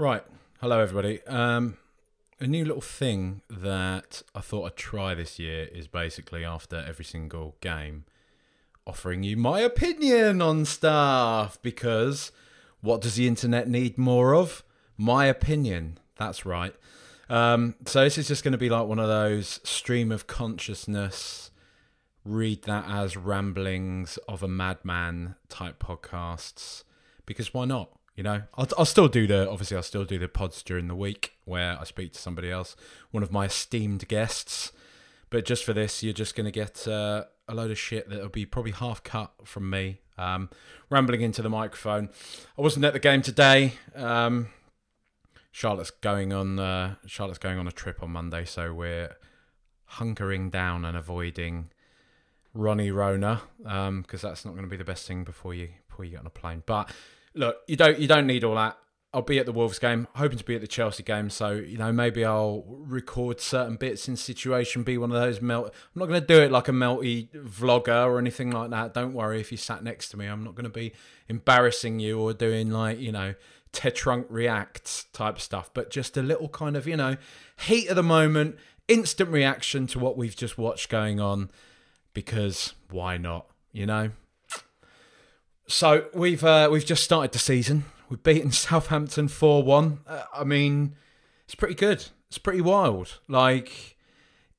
Right. Hello, everybody. Um, a new little thing that I thought I'd try this year is basically after every single game offering you my opinion on stuff because what does the internet need more of? My opinion. That's right. Um, so this is just going to be like one of those stream of consciousness, read that as ramblings of a madman type podcasts. Because why not? You know, I'll, I'll still do the obviously I'll still do the pods during the week where I speak to somebody else, one of my esteemed guests. But just for this, you're just going to get uh, a load of shit that'll be probably half cut from me, um, rambling into the microphone. I wasn't at the game today. Um, Charlotte's going on. Uh, Charlotte's going on a trip on Monday, so we're hunkering down and avoiding Ronnie Rona because um, that's not going to be the best thing before you before you get on a plane. But look, you don't you don't need all that. I'll be at the Wolves game, hoping to be at the Chelsea game. So you know, maybe I'll record certain bits in situation. Be one of those melt. I'm not going to do it like a melty vlogger or anything like that. Don't worry if you sat next to me. I'm not going to be embarrassing you or doing like you know Tetrunk reacts type stuff. But just a little kind of you know heat of the moment, instant reaction to what we've just watched going on. Because why not? You know, so we've uh, we've just started the season. We've beaten Southampton four one. Uh, I mean, it's pretty good. It's pretty wild. Like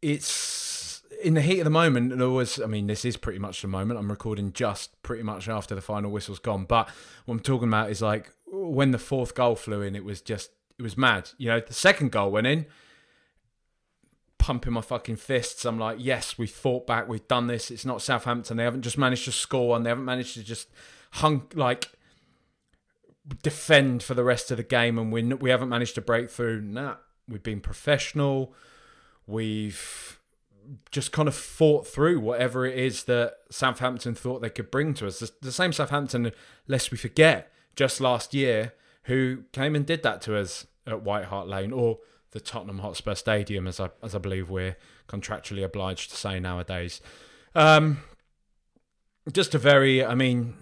it's in the heat of the moment. There was. I mean, this is pretty much the moment. I'm recording just pretty much after the final whistle's gone. But what I'm talking about is like when the fourth goal flew in. It was just it was mad. You know, the second goal went in pumping my fucking fists. I'm like, yes, we fought back. We've done this. It's not Southampton. They haven't just managed to score one. They haven't managed to just hunk like defend for the rest of the game, and we we haven't managed to break through. Nah, we've been professional. We've just kind of fought through whatever it is that Southampton thought they could bring to us. The, the same Southampton, lest we forget, just last year, who came and did that to us at White Hart Lane or the Tottenham Hotspur Stadium, as I as I believe we're contractually obliged to say nowadays. Um, just a very, I mean,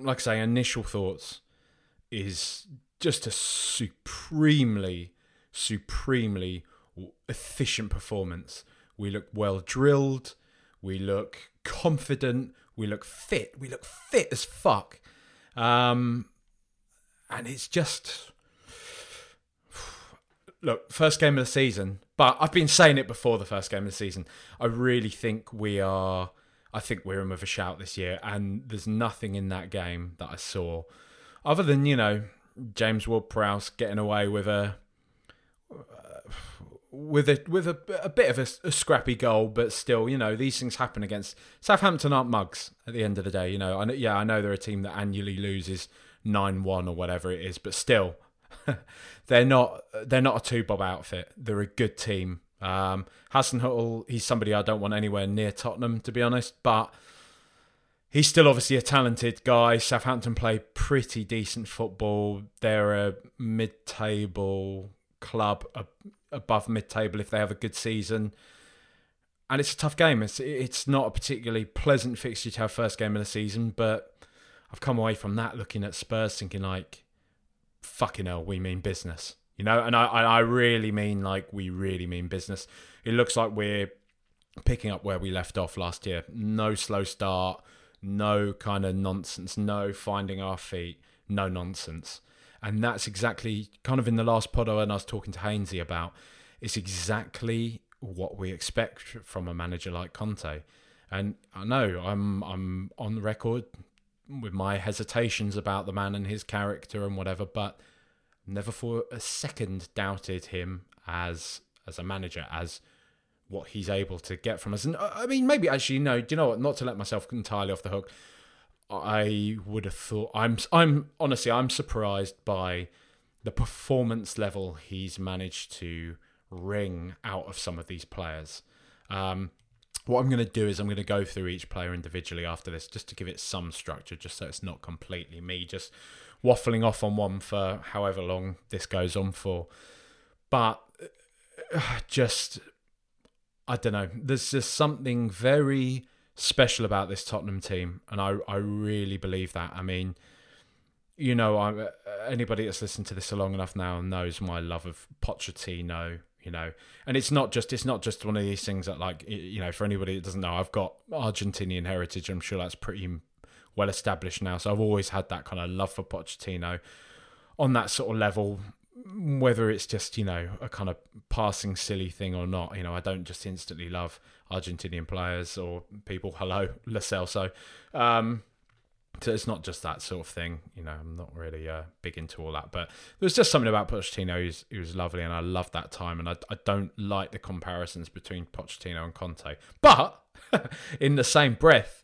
like I say, initial thoughts is just a supremely, supremely efficient performance. We look well drilled. We look confident. We look fit. We look fit as fuck. Um, and it's just look first game of the season. But I've been saying it before the first game of the season. I really think we are I think we're in with a shout this year, and there's nothing in that game that I saw, other than you know James Ward-Prowse getting away with a with a with a, a bit of a, a, scrappy goal, but still, you know, these things happen against Southampton aren't mugs at the end of the day. You know, I, yeah, I know they're a team that annually loses nine one or whatever it is, but still, they're not they're not a two bob outfit. They're a good team. Um, Hasenhüttl, he's somebody I don't want anywhere near Tottenham, to be honest, but he's still obviously a talented guy. Southampton play pretty decent football. They're a mid table club, above mid table if they have a good season. And it's a tough game. It's it's not a particularly pleasant fixture to have first game of the season, but I've come away from that looking at Spurs thinking like, fucking hell, we mean business you know and i i really mean like we really mean business. It looks like we're picking up where we left off last year. No slow start no kind of nonsense no finding our feet no nonsense. And that's exactly kind of in the last pod when i was talking to hainsey about it's exactly what we expect from a manager like conte. And i know i'm i'm on record with my hesitations about the man and his character and whatever but never for a second doubted him as as a manager, as what he's able to get from us. And uh, I mean, maybe actually, no, do you know what? Not to let myself entirely off the hook. I would have thought I'm I'm honestly I'm surprised by the performance level he's managed to wring out of some of these players. Um, what I'm going to do is I'm going to go through each player individually after this, just to give it some structure, just so it's not completely me just waffling off on one for however long this goes on for. But uh, just, I don't know. There's just something very special about this Tottenham team, and I I really believe that. I mean, you know, I'm, uh, anybody that's listened to this for long enough now knows my love of Pochettino. You know, and it's not just it's not just one of these things that like you know for anybody that doesn't know, I've got Argentinian heritage. I'm sure that's pretty well established now. So I've always had that kind of love for Pochettino on that sort of level whether it's just you know a kind of passing silly thing or not you know i don't just instantly love argentinian players or people hello Lo um so it's not just that sort of thing you know i'm not really uh, big into all that but there's just something about pochettino who's, who was lovely and i love that time and I, I don't like the comparisons between pochettino and conte but in the same breath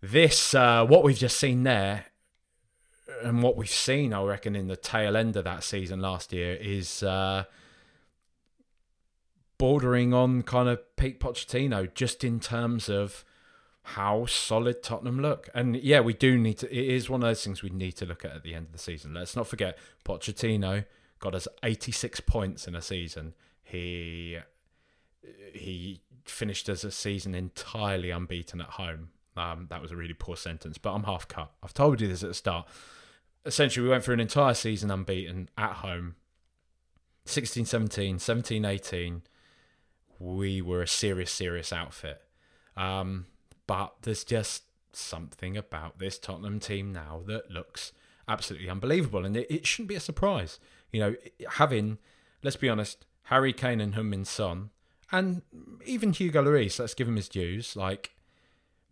this uh, what we've just seen there and what we've seen, I reckon, in the tail end of that season last year is uh, bordering on kind of peak Pochettino, just in terms of how solid Tottenham look. And yeah, we do need to. It is one of those things we need to look at at the end of the season. Let's not forget Pochettino got us 86 points in a season. He he finished as a season entirely unbeaten at home. Um, that was a really poor sentence, but I'm half cut. I've told you this at the start essentially we went through an entire season unbeaten at home 16 17 17 18 we were a serious serious outfit um, but there's just something about this tottenham team now that looks absolutely unbelievable and it, it shouldn't be a surprise you know having let's be honest harry kane and Heung-min son and even hugo Lloris, let's give him his dues like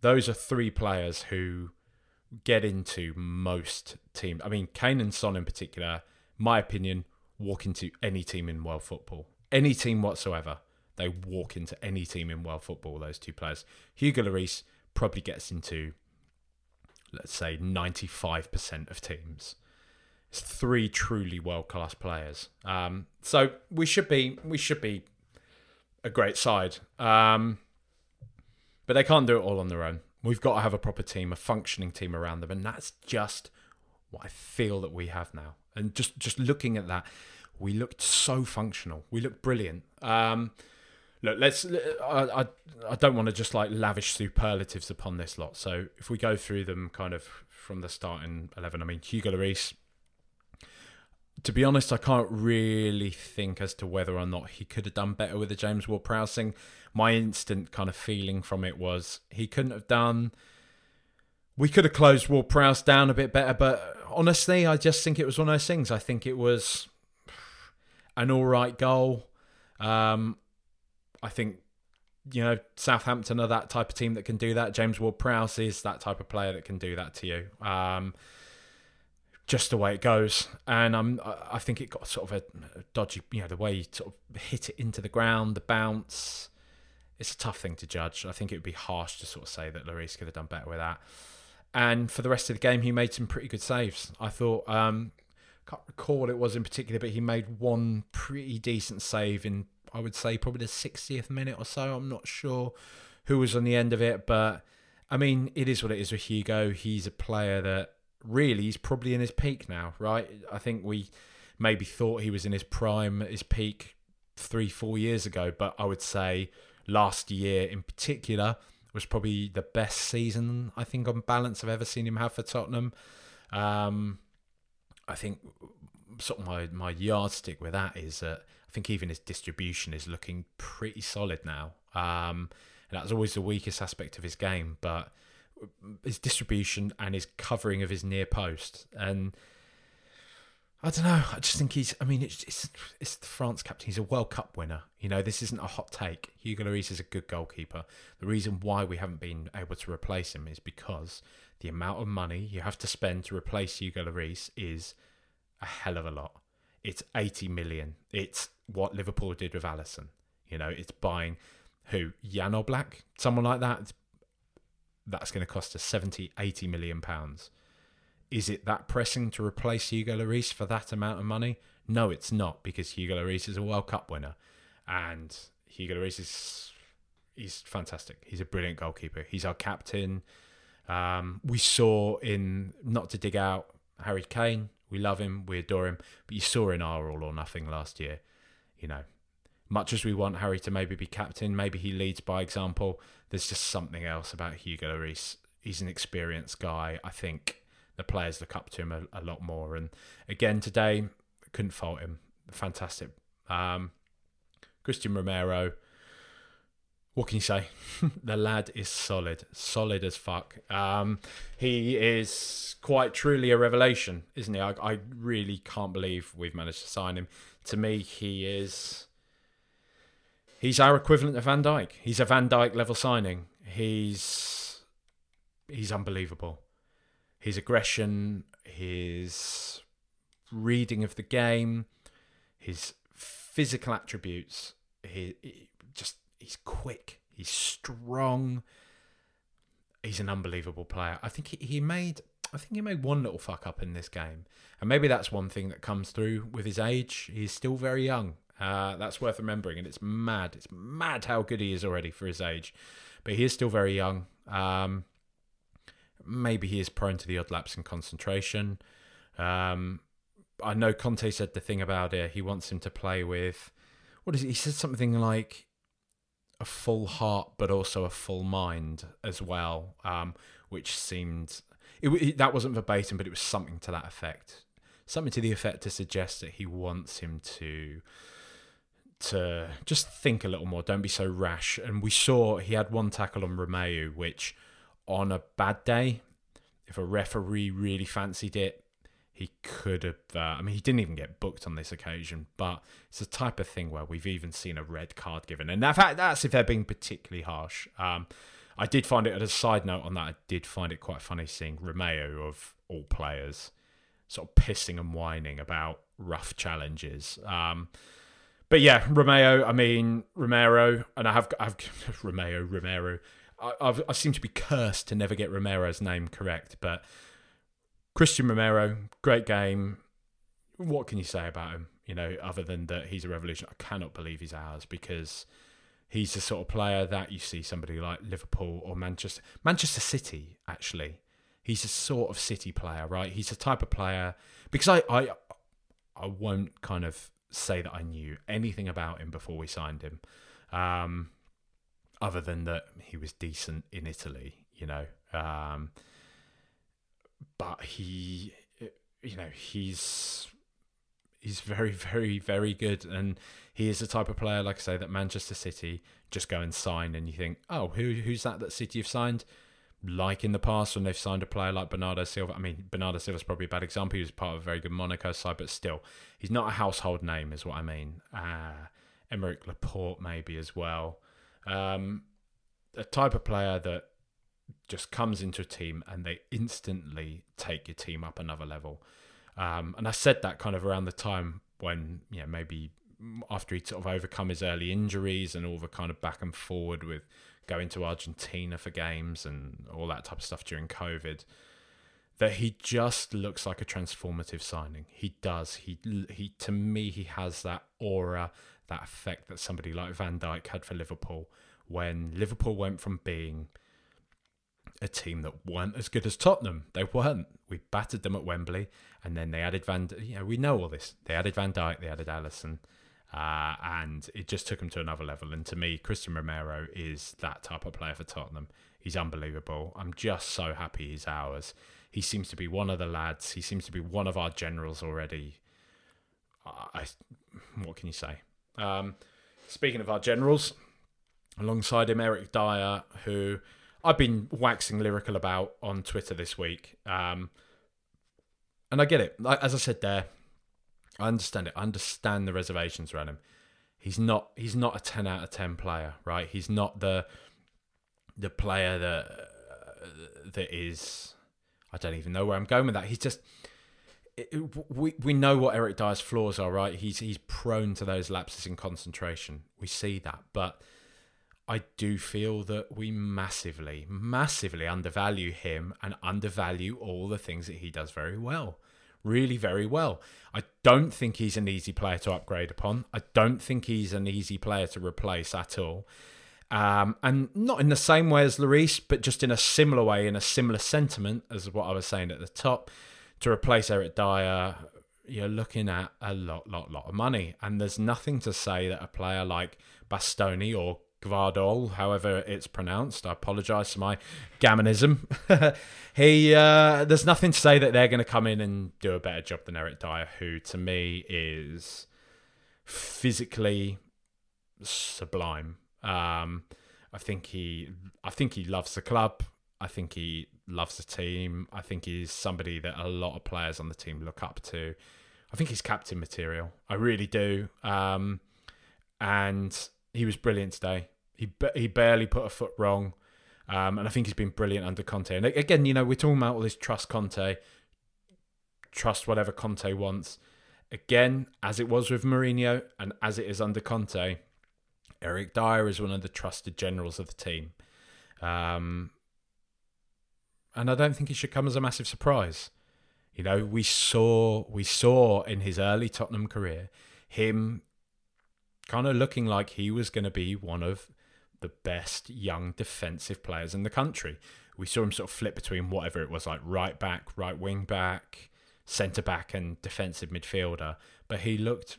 those are three players who get into most teams. I mean, Kane and Son in particular, my opinion, walk into any team in world football. Any team whatsoever. They walk into any team in world football, those two players. Hugo Lloris probably gets into, let's say, 95% of teams. It's three truly world class players. Um, so we should be we should be a great side. Um, but they can't do it all on their own. We've got to have a proper team, a functioning team around them, and that's just what I feel that we have now. And just just looking at that, we looked so functional. We looked brilliant. Um, look, let's. I, I, I don't want to just like lavish superlatives upon this lot. So if we go through them, kind of from the starting eleven, I mean Hugo Lloris. To be honest, I can't really think as to whether or not he could have done better with the James Ward-Prowse thing my instant kind of feeling from it was he couldn't have done. We could have closed Ward Prowse down a bit better, but honestly, I just think it was one of those things. I think it was an all right goal. Um, I think you know Southampton are that type of team that can do that. James Ward Prowse is that type of player that can do that to you. Um, just the way it goes, and I'm I think it got sort of a, dodgy, you know, the way he sort of hit it into the ground, the bounce it's a tough thing to judge. I think it would be harsh to sort of say that Lloris could have done better with that. And for the rest of the game, he made some pretty good saves. I thought, um, can't recall what it was in particular, but he made one pretty decent save in, I would say, probably the 60th minute or so. I'm not sure who was on the end of it, but I mean, it is what it is with Hugo. He's a player that really he's probably in his peak now, right? I think we maybe thought he was in his prime, his peak three, four years ago, but I would say last year in particular was probably the best season I think on balance I've ever seen him have for Tottenham. Um, I think sort of my my yardstick with that is that I think even his distribution is looking pretty solid now. Um, and that's always the weakest aspect of his game, but his distribution and his covering of his near post and I don't know. I just think he's. I mean, it's it's, it's the France captain. He's a World Cup winner. You know, this isn't a hot take. Hugo Lloris is a good goalkeeper. The reason why we haven't been able to replace him is because the amount of money you have to spend to replace Hugo Lloris is a hell of a lot. It's eighty million. It's what Liverpool did with Alisson. You know, it's buying who Jan Oblak, someone like that. That's going to cost us 70, 80 million pounds. Is it that pressing to replace Hugo Lloris for that amount of money? No, it's not because Hugo Lloris is a World Cup winner, and Hugo Lloris is he's fantastic. He's a brilliant goalkeeper. He's our captain. Um, we saw in not to dig out Harry Kane. We love him. We adore him. But you saw in our All or Nothing last year. You know, much as we want Harry to maybe be captain, maybe he leads by example. There's just something else about Hugo Lloris. He's an experienced guy. I think the players look up to him a, a lot more. And again today, couldn't fault him. Fantastic. Um, Christian Romero. What can you say? the lad is solid, solid as fuck. Um, he is quite truly a revelation, isn't he? I, I really can't believe we've managed to sign him. To me, he is he's our equivalent of Van Dijk. He's a Van Dijk level signing. He's he's unbelievable. His aggression, his reading of the game, his physical attributes. He, he just he's quick. He's strong. He's an unbelievable player. I think he, he made I think he made one little fuck up in this game, and maybe that's one thing that comes through with his age. He's still very young. Uh, that's worth remembering, and it's mad. It's mad how good he is already for his age, but he is still very young. Um, maybe he is prone to the odd lapse in concentration. Um, I know Conte said the thing about it. He wants him to play with what is it? He said something like a full heart, but also a full mind as well, um, which seemed it, it, that wasn't verbatim, but it was something to that effect. Something to the effect to suggest that he wants him to to just think a little more. Don't be so rash. And we saw he had one tackle on Romeu, which on a bad day, if a referee really fancied it, he could have. Uh, I mean, he didn't even get booked on this occasion, but it's a type of thing where we've even seen a red card given, and fact, that's if they're being particularly harsh. Um, I did find it as a side note on that. I did find it quite funny seeing Romeu of all players sort of pissing and whining about rough challenges. Um, but yeah, Romeo. I mean Romero, and I have I've Romeo Romero. I, I've, I seem to be cursed to never get Romero's name correct, but Christian Romero, great game. What can you say about him? You know, other than that he's a revolution. I cannot believe he's ours because he's the sort of player that you see somebody like Liverpool or Manchester Manchester City actually. He's a sort of City player, right? He's the type of player because I I I won't kind of say that I knew anything about him before we signed him, um, other than that he was decent in Italy, you know. Um, but he, you know, he's he's very, very, very good, and he is the type of player, like I say, that Manchester City just go and sign, and you think, oh, who who's that that City have signed? like in the past when they've signed a player like Bernardo Silva. I mean, Bernardo Silva's probably a bad example. He was part of a very good Monaco side, but still, he's not a household name, is what I mean. Uh, Aymeric Laporte, maybe as well. Um, a type of player that just comes into a team and they instantly take your team up another level. Um, and I said that kind of around the time when, you know, maybe after he'd sort of overcome his early injuries and all the kind of back and forward with going to Argentina for games and all that type of stuff during COVID, that he just looks like a transformative signing. He does. He he to me he has that aura, that effect that somebody like Van Dijk had for Liverpool when Liverpool went from being a team that weren't as good as Tottenham. They weren't. We battered them at Wembley, and then they added Van. You know, we know all this. They added Van Dijk. They added Alisson, Uh, and it just took them to another level. And to me, Christian Romero is that type of player for Tottenham. He's unbelievable. I'm just so happy he's ours. He seems to be one of the lads. He seems to be one of our generals already. I, what can you say? Um, speaking of our generals, alongside him, Eric Dier, who I've been waxing lyrical about on Twitter this week. Um, and I get it. As I said there, I understand it. I understand the reservations around him. He's not. He's not a ten out of ten player, right? He's not the the player that uh, that is. I don't even know where I'm going with that. He's just. It, we we know what Eric Dier's flaws are, right? He's he's prone to those lapses in concentration. We see that, but I do feel that we massively, massively undervalue him and undervalue all the things that he does very well. Really, very well. I don't think he's an easy player to upgrade upon. I don't think he's an easy player to replace at all. Um, and not in the same way as Lloris, but just in a similar way, in a similar sentiment as what I was saying at the top. To replace Eric Dier, you're looking at a lot, lot, lot of money. And there's nothing to say that a player like Bastoni or Gvardiol, however it's pronounced. I apologise for my gammonism. he, uh, there's nothing to say that they're going to come in and do a better job than Eric Dier, who to me is physically sublime. Um, I think he, I think he loves the club. I think he loves the team. I think he's somebody that a lot of players on the team look up to. I think he's captain material. I really do. Um, and he was brilliant today. He he barely put a foot wrong, um, and I think he's been brilliant under Conte. And again, you know, we're talking about all this trust Conte, trust whatever Conte wants. Again, as it was with Mourinho, and as it is under Conte, Eric Dier is one of the trusted generals of the team. Um, and I don't think it should come as a massive surprise. You know, we saw we saw in his early Tottenham career him kind of looking like he was going to be one of the best young defensive players in the country. We saw him sort of flip between whatever it was like right back, right wing back, centre back, and defensive midfielder. But he looked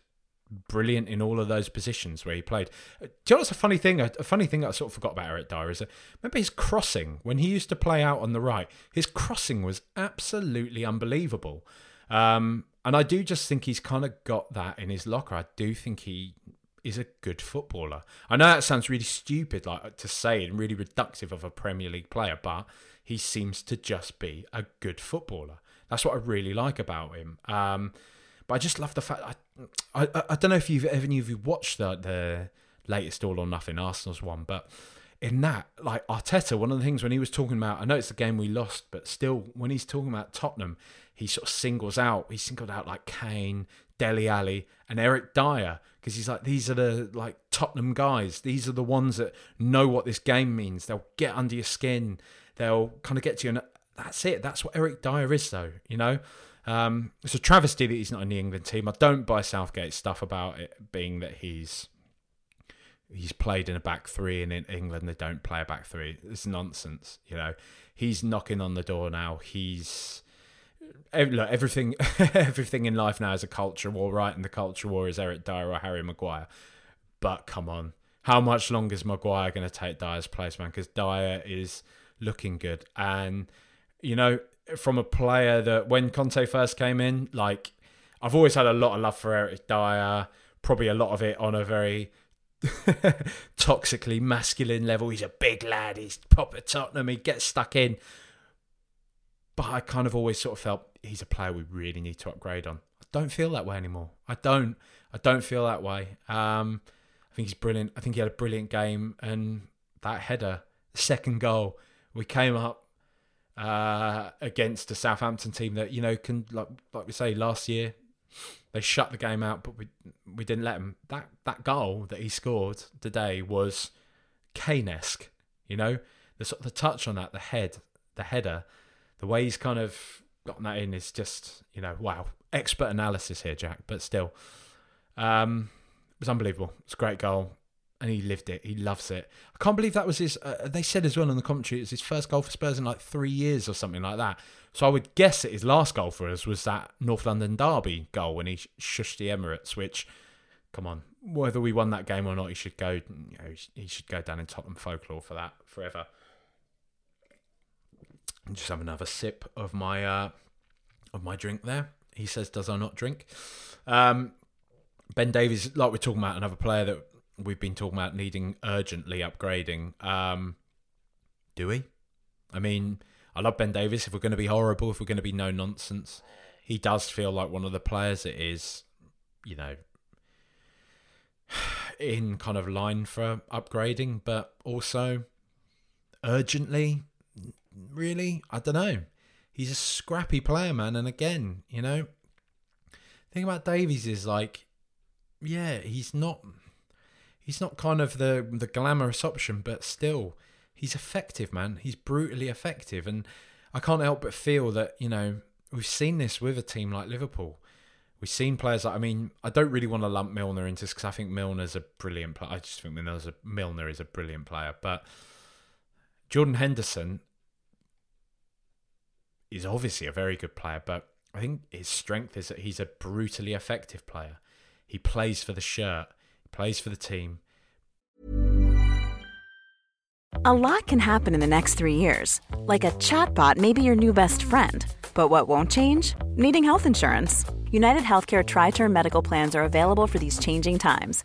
brilliant in all of those positions where he played. Uh, do you know what's a funny thing? A, funny thing I sort of forgot about Eric Dier is that remember his crossing when he used to play out on the right. His crossing was absolutely unbelievable. Um, and I do just think he's kind of got that in his locker. I do think he is a good footballer. I know that sounds really stupid, like to say and really reductive of a Premier League player, but he seems to just be a good footballer. That's what I really like about him. Um, but I just love the fact I, I, I don't know if you've ever any of you watched the the latest All or Nothing Arsenal's one, but in that, like Arteta, one of the things when he was talking about, I know it's the game we lost, but still, when he's talking about Tottenham, he sort of singles out, he singled out like Kane, Dele Alli, and Eric Dier because he's like, these are the like Tottenham guys. These are the ones that know what this game means. They'll get under your skin. They'll kind of get to you, and that's it. That's what Eric Dier is, though. You know, um, it's a travesty that he's not in the England team. I don't buy Southgate stuff about it being that he's he's played in a back three, and in England they don't play a back three. It's nonsense. You know, he's knocking on the door now. He's look, everything everything in life now is a culture war, right? And the culture war is Eric Dier or Harry Maguire. But come on, how much longer is Maguire going to take Dier's place, man? Because Dier is looking good, and you know, from a player that when Conte first came in, like I've always had a lot of love for Eric Dier. Probably a lot of it on a very toxically masculine level. He's a big lad. He's proper Tottenham. He gets stuck in. But I kind of always sort of felt he's a player we really need to upgrade on. I don't feel that way anymore. I don't. I don't feel that way. Um, I think he's brilliant. I think he had a brilliant game, and that header, second goal, we came up uh, against a Southampton team that you know can like like we say last year they shut the game out, but we we didn't let them. That that goal that he scored today was Kane-esque. You know the the touch on that, the head, the header, the way he's kind of gotten that in is just, you know, wow. Expert analysis here, Jack, but still. Um, it was unbelievable. It's a great goal. And he lived it. He loves it. I can't believe that was his. Uh, they said as well in the commentary, it's his first goal for Spurs in like three years or something like that. So I would guess that his last goal for us was that North London Derby goal when he shushed the Emirates, which, come on, whether we won that game or not, he should go. You know, he should go down in Tottenham folklore for that forever just have another sip of my uh, of my drink there. He says, "Does I not drink?" Um, ben Davies, like we're talking about, another player that we've been talking about needing urgently upgrading. Um, do we? I mean, I love Ben Davies. If we're going to be horrible, if we're going to be no nonsense, he does feel like one of the players that is, you know, in kind of line for upgrading, but also urgently really, I don't know. He's a scrappy player, man. And again, you know, thing about Davies is like, yeah, he's not. He's not kind of the the glamorous option, but still, he's effective, man. He's brutally effective, and I can't help but feel that you know we've seen this with a team like Liverpool. We've seen players like I mean, I don't really want to lump Milner into this because I think Milner's a brilliant player. I just think Milner's a, Milner is a brilliant player, but Jordan Henderson is obviously a very good player, but I think his strength is that he's a brutally effective player. He plays for the shirt, he plays for the team. A lot can happen in the next three years. Like a chatbot may be your new best friend. But what won't change? Needing health insurance. United Healthcare Tri Term Medical Plans are available for these changing times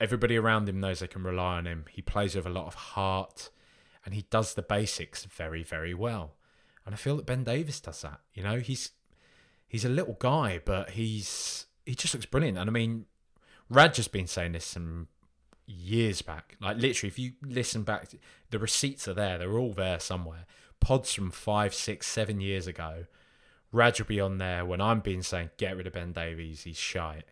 Everybody around him knows they can rely on him. He plays with a lot of heart and he does the basics very, very well. And I feel that Ben Davies does that. You know, he's he's a little guy, but he's he just looks brilliant. And I mean, Raj just been saying this some years back. Like literally, if you listen back, the receipts are there. They're all there somewhere. Pods from five, six, seven years ago. Raj will be on there when I'm being saying get rid of Ben Davies. He's shite.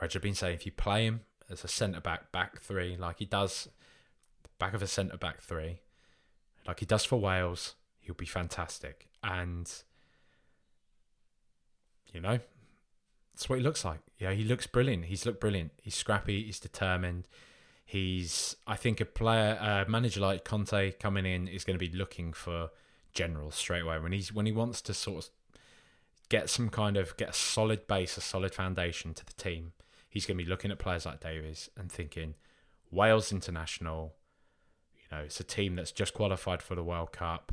Raj have been saying if you play him as a centre back, back three, like he does, back of a centre back three, like he does for Wales, he'll be fantastic. And you know, that's what he looks like. Yeah, he looks brilliant. He's looked brilliant. He's scrappy. He's determined. He's, I think, a player, a manager like Conte coming in is going to be looking for generals straight away when he's when he wants to sort of get some kind of get a solid base, a solid foundation to the team. He's going to be looking at players like Davies and thinking, Wales international, you know, it's a team that's just qualified for the World Cup.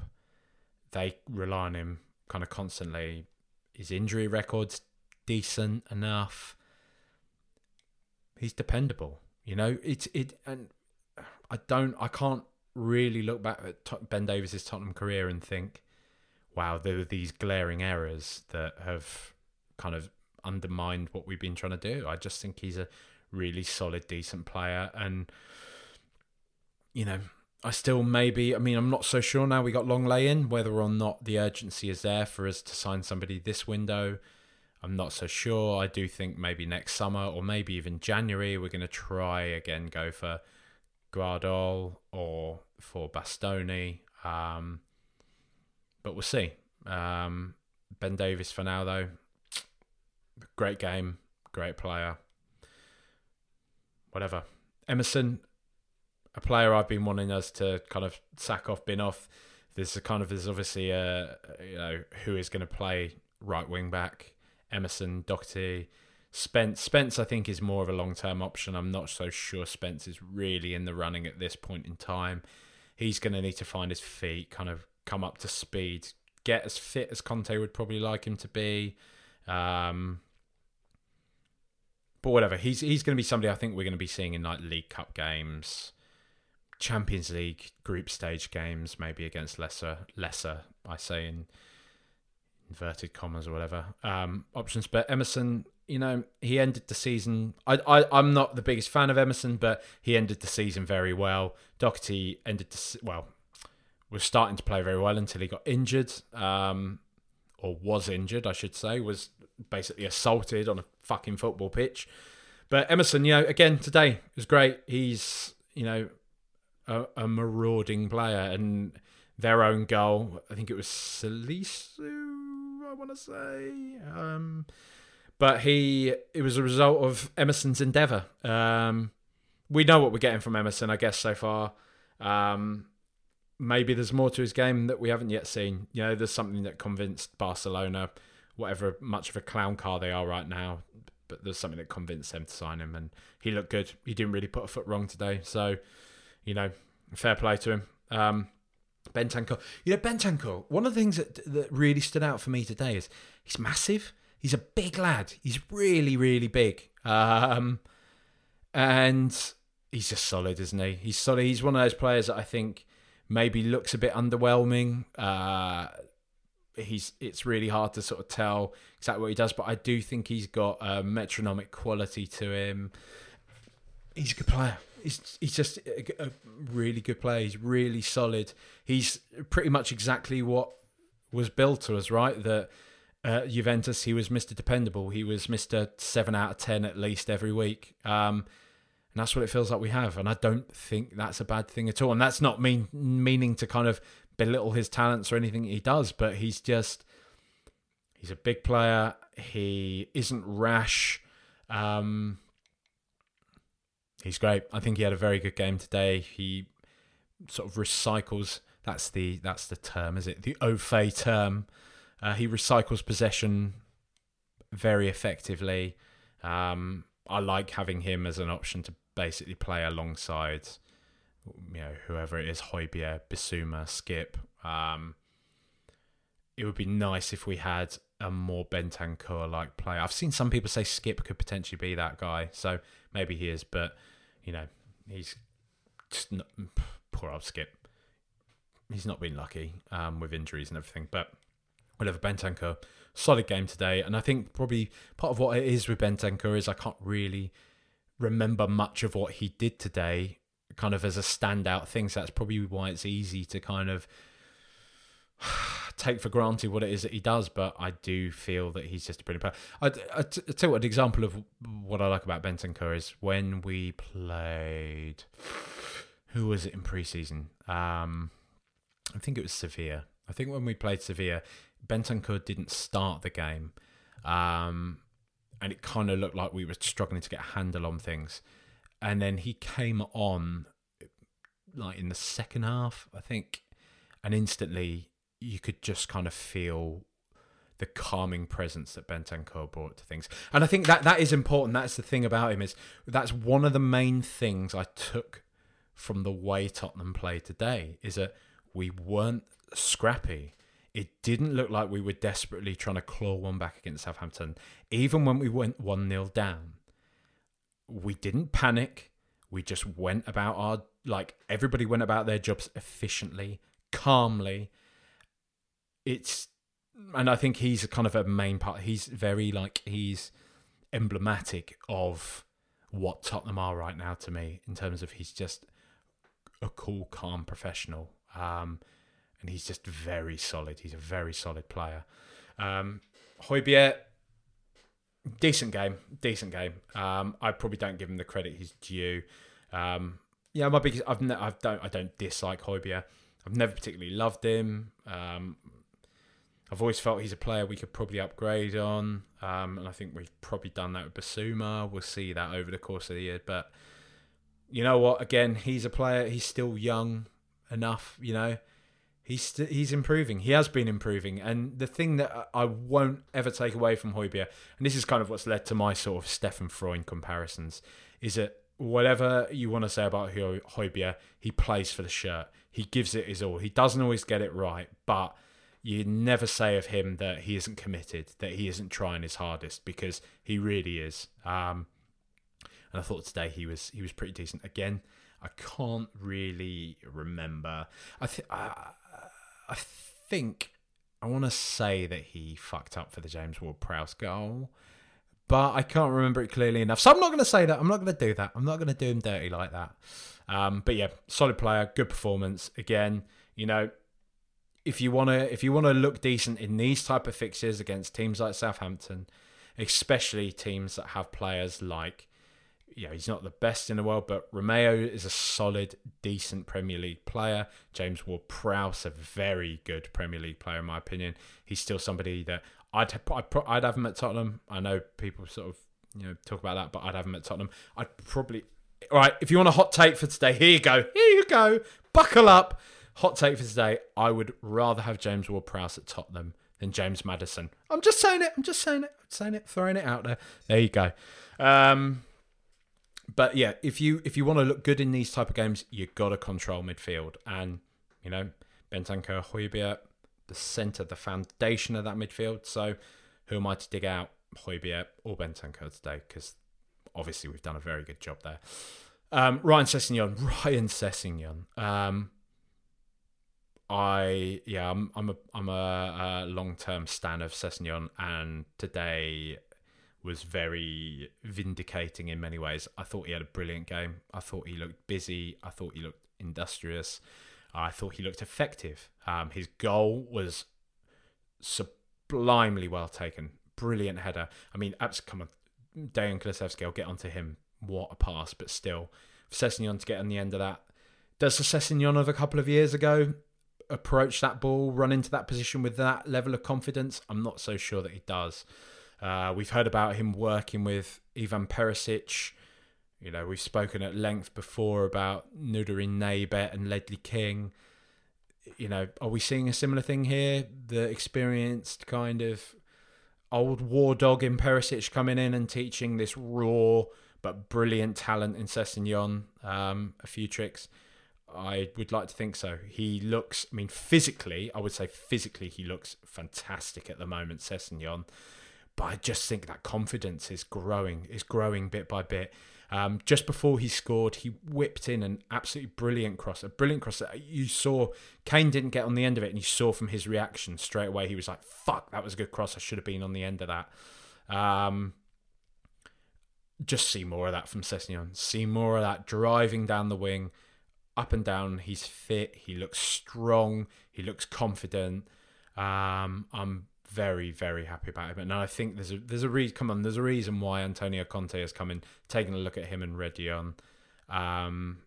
They rely on him kind of constantly. His injury record's decent enough. He's dependable. You know, it's it, and I don't, I can't really look back at Ben Davies's Tottenham career and think, wow, there were these glaring errors that have kind of undermined what we've been trying to do. I just think he's a really solid, decent player, and you know, I still maybe. I mean, I'm not so sure now. We got Lenglet in whether or not the urgency is there for us to sign somebody this window. I'm not so sure. I do think maybe next summer or maybe even January we're going to try again go for Gvardiol or for Bastoni. Um, but we'll see. Um, ben Davies for now though. Great game, great player. Whatever. Emerson, a player I've been wanting us to kind of sack off, bin off. There's a kind of there's obviously a you know who is going to play right wing back. Emerson, Doherty, Spence. Spence, I think, is more of a long term option. I'm not so sure Spence is really in the running at this point in time. He's going to need to find his feet, kind of come up to speed, get as fit as Conte would probably like him to be. Um, but whatever, he's he's going to be somebody I think we're going to be seeing in like League Cup games, Champions League group stage games, maybe against lesser lesser. I say in inverted commas or whatever um, options. But Emerson, you know, he ended the season. I, I I'm not the biggest fan of Emerson, but he ended the season very well. Doherty ended the well was starting to play very well until he got injured, um, or was injured, I should say, was basically assaulted on a fucking football pitch. But Emerson, you know, again today was great. He's you know a, a marauding player, and their own goal. I think it was Salisu. I want to say. Um, but he it was a result of Emerson's endeavour. Um, we know what we're getting from Emerson, I guess, so far. Um, maybe there's more to his game that we haven't yet seen. You know, there's something that convinced Barcelona, whatever much of a clown car they are right now, but there's something that convinced them to sign him, and he looked good. He didn't really put a foot wrong today, so you know, fair play to him. Um, Bentancur, you know, Bentancur. One of the things that that really stood out for me today is he's massive. He's a big lad. He's really, really big. Um, and he's just solid, isn't he? He's solid. He's one of those players that I think maybe looks a bit underwhelming. Uh, he's it's really hard to sort of tell exactly what he does, but I do think he's got a metronomic quality to him. He's a good player. He's he's just a, a really good player. He's really solid. He's pretty much exactly what was built to us, right? That uh, Juventus, he was Mr. Dependable. He was Mr. Seven out of ten at least every week. Um, and that's what it feels like we have. And I don't think that's a bad thing at all. And that's not mean meaning to kind of belittle his talents or anything he does, but he's just he's a big player. He isn't rash. Um, he's great. I think he had a very good game today. He sort of recycles. That's the that's the term, is it? The au fait term. Uh, he recycles possession very effectively. Um, I like having him as an option to basically play alongside you know whoever it is Højbjerg, Bissouma, Skip. Um, it would be nice if we had a more Bentancur like player. I've seen some people say Skip could potentially be that guy, so maybe he is, but you know he's just not, poor old Skip. He's not been lucky um, with injuries and everything, but whatever. Bentancur, solid game today, and I think probably part of what it is with Bentancur is I can't really remember much of what he did today kind of as a standout thing. So that's probably why it's easy to kind of take for granted what it is that he does. But I do feel that he's just a brilliant player. I, I, I tell you an example of what I like about Bentancur is when we played. Who was it in preseason? Um, I think it was Sevilla. I think when we played Sevilla, Bentancur didn't start the game. Um, and it kind of looked like we were struggling to get a handle on things. And then he came on like in the second half, I think, and instantly you could just kind of feel the calming presence that Bentancur brought to things. And I think that that is important. That's the thing about him is that's one of the main things I took from the way Tottenham played today is that we weren't scrappy it didn't look like we were desperately trying to claw one back against Southampton. Even when we went 1 0 down, we didn't panic. We just went about our, like, everybody went about their jobs efficiently, calmly. It's, and I think he's a kind of a main part. He's very, like, he's emblematic of what Tottenham are right now to me in terms of he's just a cool, calm professional. Um, and he's just very solid. He's a very solid player. Um, Højbjerg, decent game, decent game. Um, I probably don't give him the credit he's due. Um, yeah, my biggest, I've, ne- I don't, I don't dislike Højbjerg. I've never particularly loved him. Um, I've always felt he's a player we could probably upgrade on, um, and I think we've probably done that with Bissouma. We'll see that over the course of the year, but you know what? Again, he's a player. He's still young enough. You know, he's st- he's improving. He has been improving, and the thing that I won't ever take away from Højbjerg, and this is kind of what's led to my sort of Stefan Freund comparisons, is that whatever you want to say about Højbjerg, he plays for the shirt. He gives it his all. He doesn't always get it right, but you never say of him that he isn't committed, that he isn't trying his hardest, because he really is. Um, and I thought today he was he was pretty decent. Again, I can't really remember. I think. I think I want to say that he fucked up for the James Ward-Prowse goal, but I can't remember it clearly enough. So I'm not going to say that. I'm not going to do that. I'm not going to do him dirty like that. Um, but yeah, solid player, good performance. Again, you know, if you want to if you want to look decent in these type of fixtures against teams like Southampton, especially teams that have players like you know, he's not the best in the world, but Romeu is a solid, decent Premier League player. James Ward Prowse, a very good Premier League player, in my opinion. He's still somebody that I'd, I'd, have him at Tottenham. I know people sort of, you know, talk about that, but I'd have him at Tottenham. I'd probably, all right, if you want a hot take for today, here you go. Here you go. Buckle up. Hot take for today: I would rather have James Ward-Prowse at Tottenham than James Maddison. I'm just saying it. I'm just saying it. I'm saying it. Throwing it out there. There you go. Um, but yeah, if you if you want to look good in these type of games, you got to control midfield, and you know Bentancur, Højbjerg, the centre, the foundation of that midfield. So who am I to dig out, Højbjerg or Bentancur today? Because obviously we've done a very good job there. Um, Ryan Sessegnon, Ryan Sessegnon. Um, I yeah, I'm I'm a I'm a, a long term stan of Sessegnon, and today was very vindicating in many ways. I thought he had a brilliant game. I thought he looked busy. I thought he looked industrious. I thought he looked effective. Um, his goal was sublimely well taken. Brilliant header. I mean, abs- come on, Dejan Kulusevski, I'll get onto him. What a pass, but still, Sessegnon to get on the end of that. Does the Sessegnon of a couple of years ago approach that ball, run into that position with that level of confidence? I'm not so sure that he does. Uh, we've heard about him working with Ivan Perisic. You know, we've spoken at length before about Noureddine Naybet and Ledley King. You know, are we seeing a similar thing here? The experienced kind of old war dog in Perisic coming in and teaching this raw but brilliant talent in Sessegnon um, a few tricks. I would like to think so. He looks, I mean, physically, I would say physically, he looks fantastic at the moment, Sessegnon. But I just think that confidence is growing, is growing bit by bit. Um, just before he scored, he whipped in an absolutely brilliant cross, a brilliant cross. That you saw Kane didn't get on the end of it, and you saw from his reaction straight away he was like, "Fuck, that was a good cross. I should have been on the end of that." Um, just see more of that from Sessegnon. See more of that driving down the wing, up and down. He's fit. He looks strong. He looks confident. Um, I'm very, very happy about him. And I think there's a there's a reason. Come on, there's a reason why Antonio Conte has come in, taken a look at him and Reguilón, um,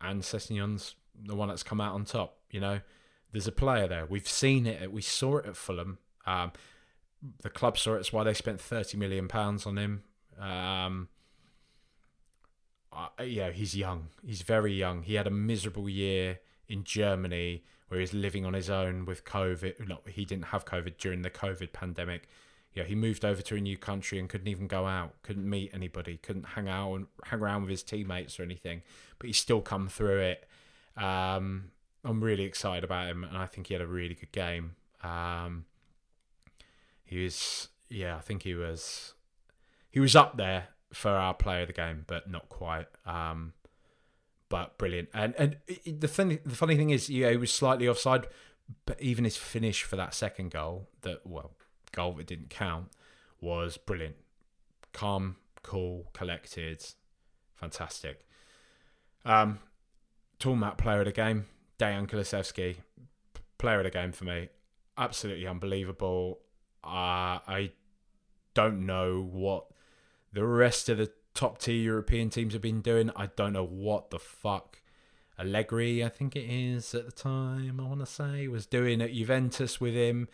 and Sessegnon's the one that's come out on top. You know, there's a player there. We've seen it. We saw it at Fulham. Um, the club saw it. It's why they spent thirty million pounds on him. Um, uh, yeah, he's young. He's very young. He had a miserable year in Germany where he's living on his own with COVID. No, he didn't have COVID during the COVID pandemic. Yeah, he moved over to a new country and couldn't even go out, couldn't meet anybody, couldn't hang out and hang around with his teammates or anything. But he's still come through it. Um, I'm really excited about him, and I think he had a really good game. Um, he was, yeah, I think he was, he was up there for our player of the game, but not quite. Um, but brilliant. And and the funny the funny thing is, yeah, he was slightly offside, but even his finish for that second goal, that well, goal that didn't count, was brilliant. Calm, cool, collected, fantastic. Um, tall Tormat player of the game, Dejan Kulusevski, player of the game for me, absolutely unbelievable. Uh, I don't know what the rest of the top tier European teams have been doing. I don't know what the fuck Allegri, I think it is at the time, I want to say, was doing at Juventus with him.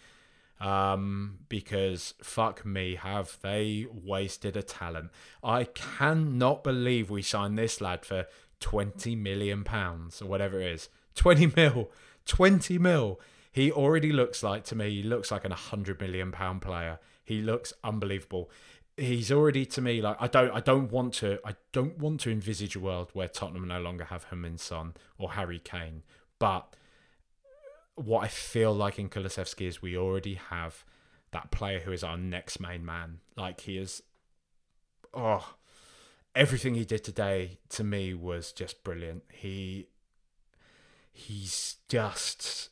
Um, because fuck me, have they wasted a talent? I cannot believe we signed this lad for 20 million pounds or whatever it is. 20 mil. 20 mil. He already looks like, to me, he looks like an 100 million pound player. He looks unbelievable he's already to me like I don't I don't want to I don't want to envisage a world where Tottenham no longer have Heung-min Son or Harry Kane. But what I feel like in Kulusevski is we already have that player who is our next main man. Like he is oh everything he did today to me was just brilliant. He he's just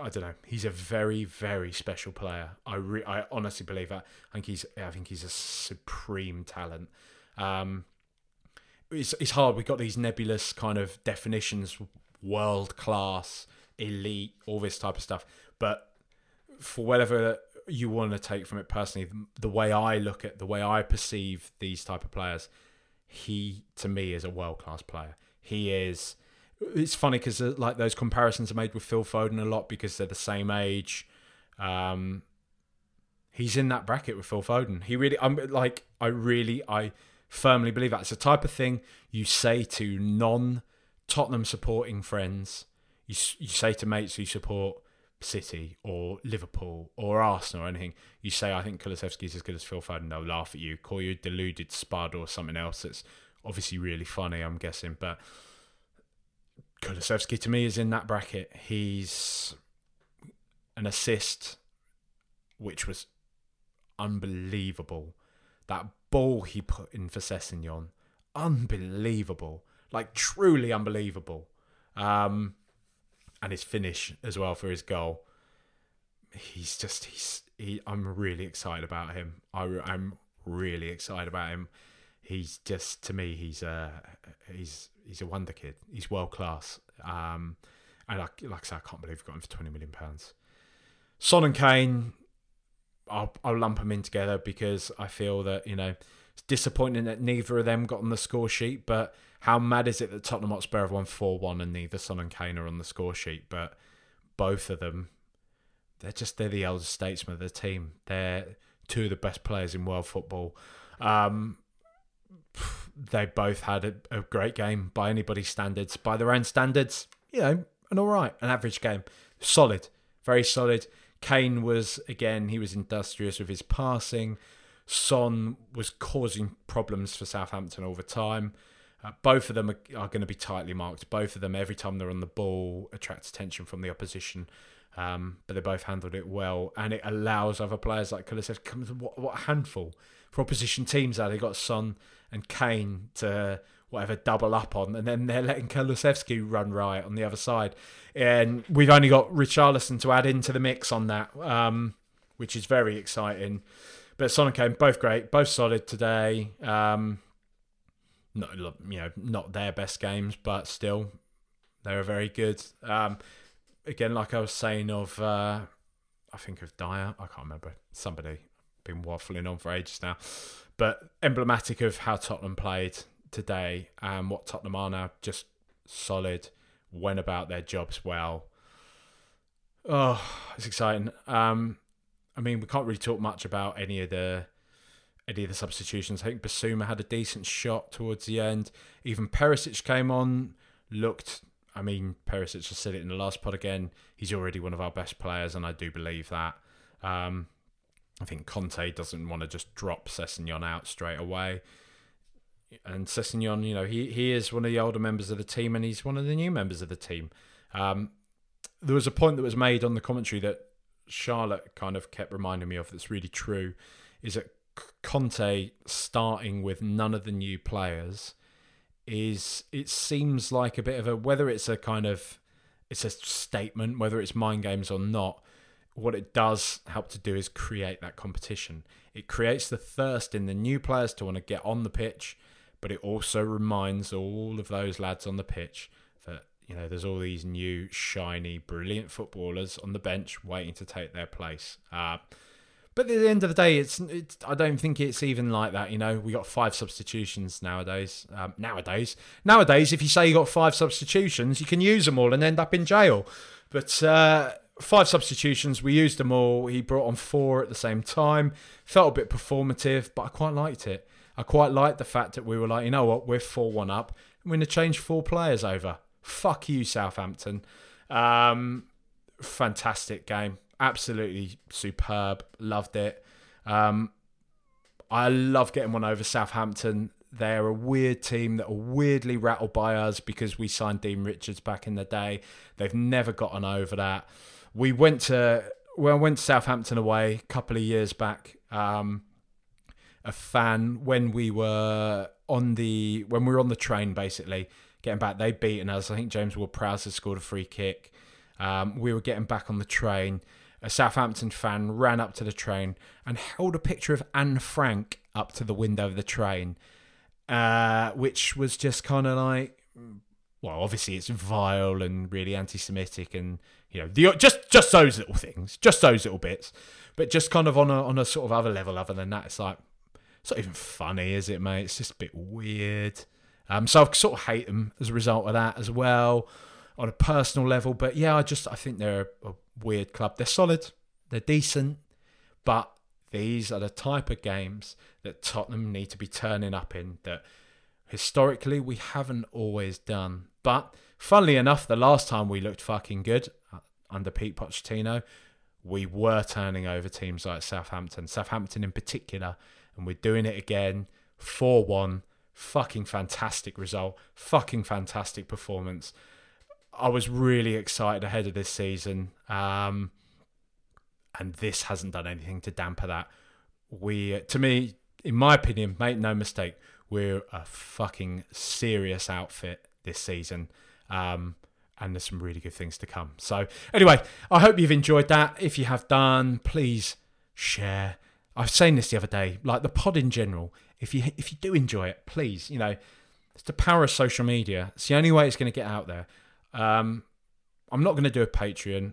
I don't know. He's a very, very special player. I re- I honestly believe that. I think he's I think he's a supreme talent. Um, it's it's hard. We've got these nebulous kind of definitions, world class, elite, all this type of stuff. But for whatever you want to take from it personally, the way I look at the way I perceive these type of players, he to me is a world class player. He is it's funny because uh, like those comparisons are made with Phil Foden a lot because they're the same age. Um, he's in that bracket with Phil Foden. He really, I'm like, I really, I firmly believe that it's the type of thing you say to non Tottenham supporting friends you you say to mates who support City or Liverpool or Arsenal or anything, you say I think Kulusevski's as good as Phil Foden, they'll laugh at you, call you a deluded spud or something else that's obviously really funny, I'm guessing. But Kulusevski to me is in that bracket. He's an assist, which was unbelievable. That ball he put in for Sessegnon, unbelievable, like truly unbelievable. Um, and his finish as well for his goal. He's just he's he. I'm really excited about him. I, I'm really excited about him. He's just to me he's a he's he's a wonder kid. He's world class. Um, and like like I said, I can't believe we got him for twenty million pounds. Son and Kane, I'll I'll lump them in together because I feel that you know it's disappointing that neither of them got on the score sheet, but how mad is it that Tottenham Hotspur have won 4 1 and neither Son and Kane are on the score sheet? But both of them, they're just, they're the elder statesmen of the team. They're two of the best players in world football. Um, they both had a, a, great game by anybody's standards. By their own standards, you know, an all right, an average game. Solid, very solid. Kane was, again, he was industrious with his passing. Son was causing problems for Southampton all the time. Uh, both of them are, are, going to be tightly marked. Both of them, every time they're on the ball, attract attention from the opposition. Um, but they both handled it well, and it allows other players like Kulusevski. What, what a handful for opposition teams! Are they got Son and Kane to whatever double up on, and then they're letting Kulusevski run riot on the other side. And we've only got Richarlison to add into the mix on that, um, which is very exciting. But Son and Kane both great, both solid today. Um, not you know not their best games, but still they were very good. Um, again, like I was saying of, uh, I think of Dier, I can't remember somebody been waffling on for ages now, but emblematic of how Tottenham played today and what Tottenham are now. Just solid, went about their jobs well. Oh, it's exciting. Um, I mean, we can't really talk much about any of the any of the substitutions. I think Bissouma had a decent shot towards the end. Even Perisic came on, looked. I mean, Perisic, just said it in the last pod again. He's already one of our best players, and I do believe that. Um, I think Conte doesn't want to just drop Sessegnon out straight away. And Sessegnon, you know, he, he is one of the older members of the team, and he's one of the new members of the team. Um, there was a point that was made on the commentary that Charlotte kind of kept reminding me of that's really true is that Conte starting with none of the new players is it seems like a bit of a whether it's a kind of it's a statement whether it's mind games or not what it does help to do is create that competition it creates the thirst in the new players to want to get on the pitch but it also reminds all of those lads on the pitch that you know there's all these new shiny brilliant footballers on the bench waiting to take their place uh, but at the end of the day, it's, it's I don't think it's even like that. You know, we got five substitutions nowadays. Um, nowadays, nowadays, if you say you got five substitutions, you can use them all and end up in jail. But uh, five substitutions, we used them all. He brought on four at the same time. Felt a bit performative, but I quite liked it. I quite liked the fact that we were like, you know what, we're four one up. We're going to change four players over. Fuck you, Southampton. Um, fantastic game absolutely superb. Loved it. Um, I love getting one over Southampton. They're a weird team that are weirdly rattled by us because we signed Dean Richards back in the day. They've never gotten over that. We went to well, I went to Southampton away a couple of years back. Um, a fan when we were on the when we were on the train, basically getting back. They'd beaten us. I think James Ward-Prowse had scored a free kick. Um, we were getting back on the train a Southampton fan ran up to the train and held a picture of Anne Frank up to the window of the train, uh, which was just kind of like, well, obviously it's vile and really anti-Semitic, and you know, the, just just those little things, just those little bits, but just kind of on a on a sort of other level. Other than that, it's like it's not even funny, is it, mate? It's just a bit weird. Um, so I sort of hate them as a result of that as well on a personal level. But yeah, I just I think they're a, a weird club. They're solid, they're decent, but these are the type of games that Tottenham need to be turning up in that historically we haven't always done. But Funnily enough, the last time we looked fucking good uh, under Pete Pochettino, we were turning over teams like Southampton, Southampton in particular, and we're doing it again 4 1. Fucking fantastic result, fucking fantastic performance. I was really excited ahead of this season. Um, and this hasn't done anything to damper that. We, to me, in my opinion, make no mistake, we're a fucking serious outfit this season. Um, and there's some really good things to come. So, anyway, I hope you've enjoyed that. If you have done, please share. I was saying this the other day, like the pod in general. If you if you do enjoy it, please, you know, it's the power of social media. It's the only way it's going to get out there. Um, I'm not going to do a Patreon.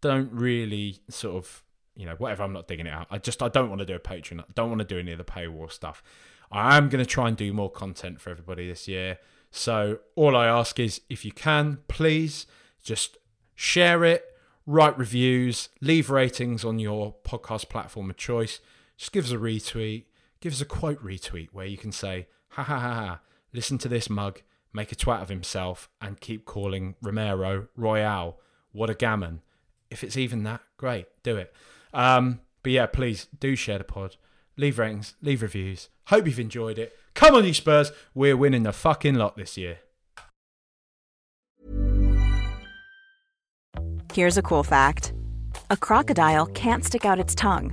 Don't really sort of, you know, whatever. I'm not digging it out. I just I don't want to do a Patreon. I don't want to do any of the paywall stuff. I am going to try and do more content for everybody this year. So all I ask is if you can, please just share it, write reviews, leave ratings on your podcast platform of choice. Just give us a retweet, give us a quote retweet where you can say, ha ha ha ha, listen to this mug, make a twat of himself, and keep calling Romero Royal. What a gammon. If it's even that, great, do it. Um, but yeah, please do share the pod, leave ratings, leave reviews. Hope you've enjoyed it. Come on, you Spurs. We're winning the fucking lot this year. Here's a cool fact a crocodile can't stick out its tongue.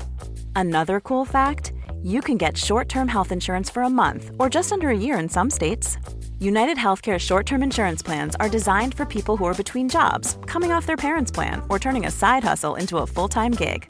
Another cool fact you can get short term health insurance for a month or just under a year in some states. United Healthcare short term insurance plans are designed for people who are between jobs, coming off their parents' plan, or turning a side hustle into a full time gig.